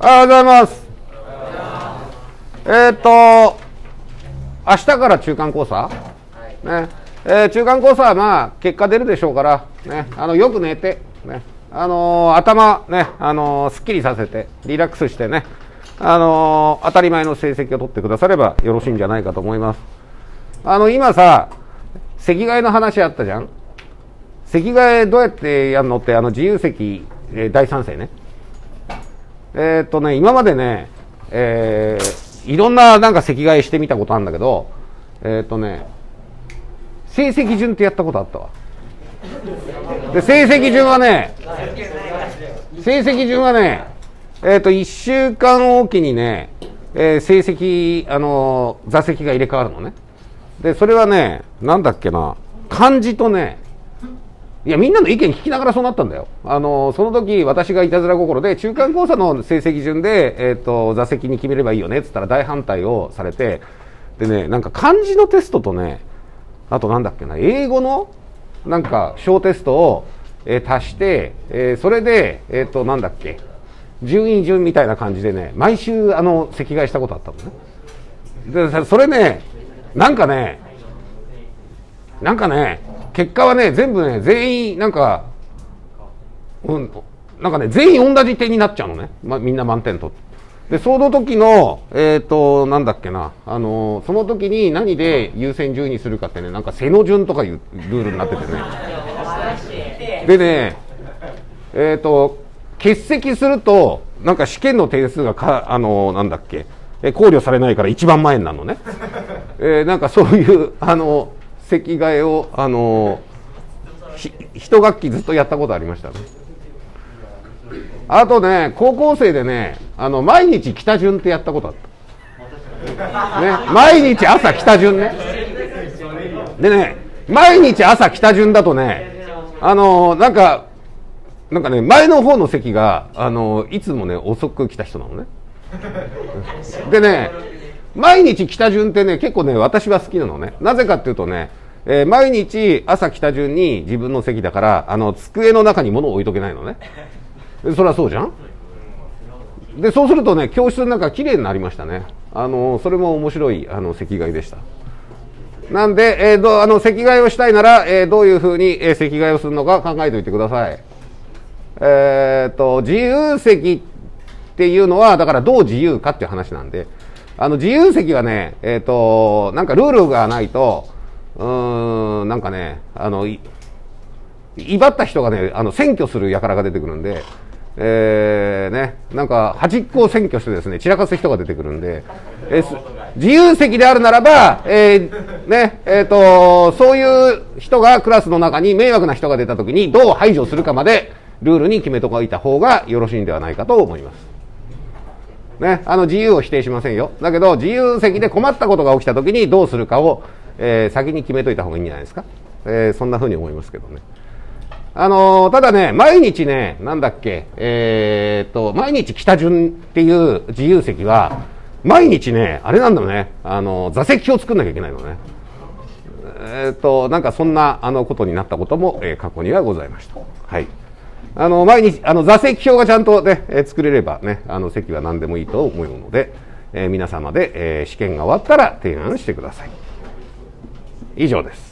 おはようございます。えーっと、明日から中間考査、ねえー中間考査はまあ結果出るでしょうから、ね、あのよく寝て、ねあのー頭、ねあのーすっきりさせて、リラックスしてね、あのー当たり前の成績を取ってくださればよろしいんじゃないかと思います。あの今さ、席替えの話あったじゃん？席替えどうやってやるのって、あの自由席、えー第三世ね。えーっとね、今までね、えーいろんななんか席替えしてみたことあるんだけど、えーっとね、成績順ってやったことあったわ。で、成績順はね、成績順はね、えっと、1週間おきにね、えー成績、あの座席が入れ替わるのね。で、それはね、なんだっけな、漢字とね、いや、みんなの意見聞きながらそうなったんだよ。あの、その時、私がいたずら心で、中間考査の成績順で、えっ、と、座席に決めればいいよね、っつったら大反対をされて、でね、なんか漢字のテストとね、あとなんだっけな、英語の、なんか、小テストを、えー足して、えーそれで、えっ、と、なんだっけ、順位順みたいな感じでね、毎週、あの、席替えしたことあったのね。で、それね、なんかね、なんかね、結果はね、全部ね、全員、なんか、うん、なんかね、全員同じ点になっちゃうのね。ま、みんな満点と。で、その時の、えっ、と、なんだっけな、あのーその時に何で優先順位にするかってね、なんか背の順とかいうルールになっててね。でね、えっ、と、欠席すると、なんか試験の点数がか、あのなんだっけ、え考慮されないから一番前になるのね。えなんかそういう、あの席替えを、あのひ一学期ずっとやったことありましたね。あとね、高校生でね、あの毎日北順ってやったことあった。ね、毎日朝北順ね。でね、毎日朝北順だとね、あのなんか、なんかね、前の方の席が、あのいつもね、遅く来た人なのね。でね、毎日北順ってね、結構ね、私は好きなのね。なぜかっていうとね、えー毎日朝北順に自分の席だから、あの、机の中に物を置いとけないのね。そりゃそうじゃんで、そうするとね、教室の中綺麗になりましたね。あの、それも面白い、あの、席替えでした。なんで、えーどあの、席替えをしたいなら、えーどういうふうに、えー席替えをするのか考えておいてください。えー、と自由席っていうのはだからどう自由かっていう話なんであの自由席はねえっ、となんかルールがないとうーんなんかねあのい威張った人がねあの占拠する輩が出てくるんでえーね、なんか端っこを占拠してですね散らかす人が出てくるんで、え自由席であるならば、えーねえー、とそういう人がクラスの中に迷惑な人が出た時にどう排除するかまでルールに決めておいた方がよろしいんではないかと思います。ね、あの自由を否定しませんよ。だけど自由席で困ったことが起きた時にどうするかを、えー先に決めといた方がいいんじゃないですか。えーそんな風に思いますけどね。あのーただね、毎日ね、なんだっけ、えーっと、毎日北順っていう自由席は、毎日ね、あれなんだよね、あの座席表作んなきゃいけないのね。えっと、なんかそんな、あの、ことになったことも、え過去にはございました。はい。あの、毎日、あの、座席表がちゃんとね、え作れればね、あの、席は何でもいいと思うので、え皆様で、え試験が終わったら提案してください。以上です。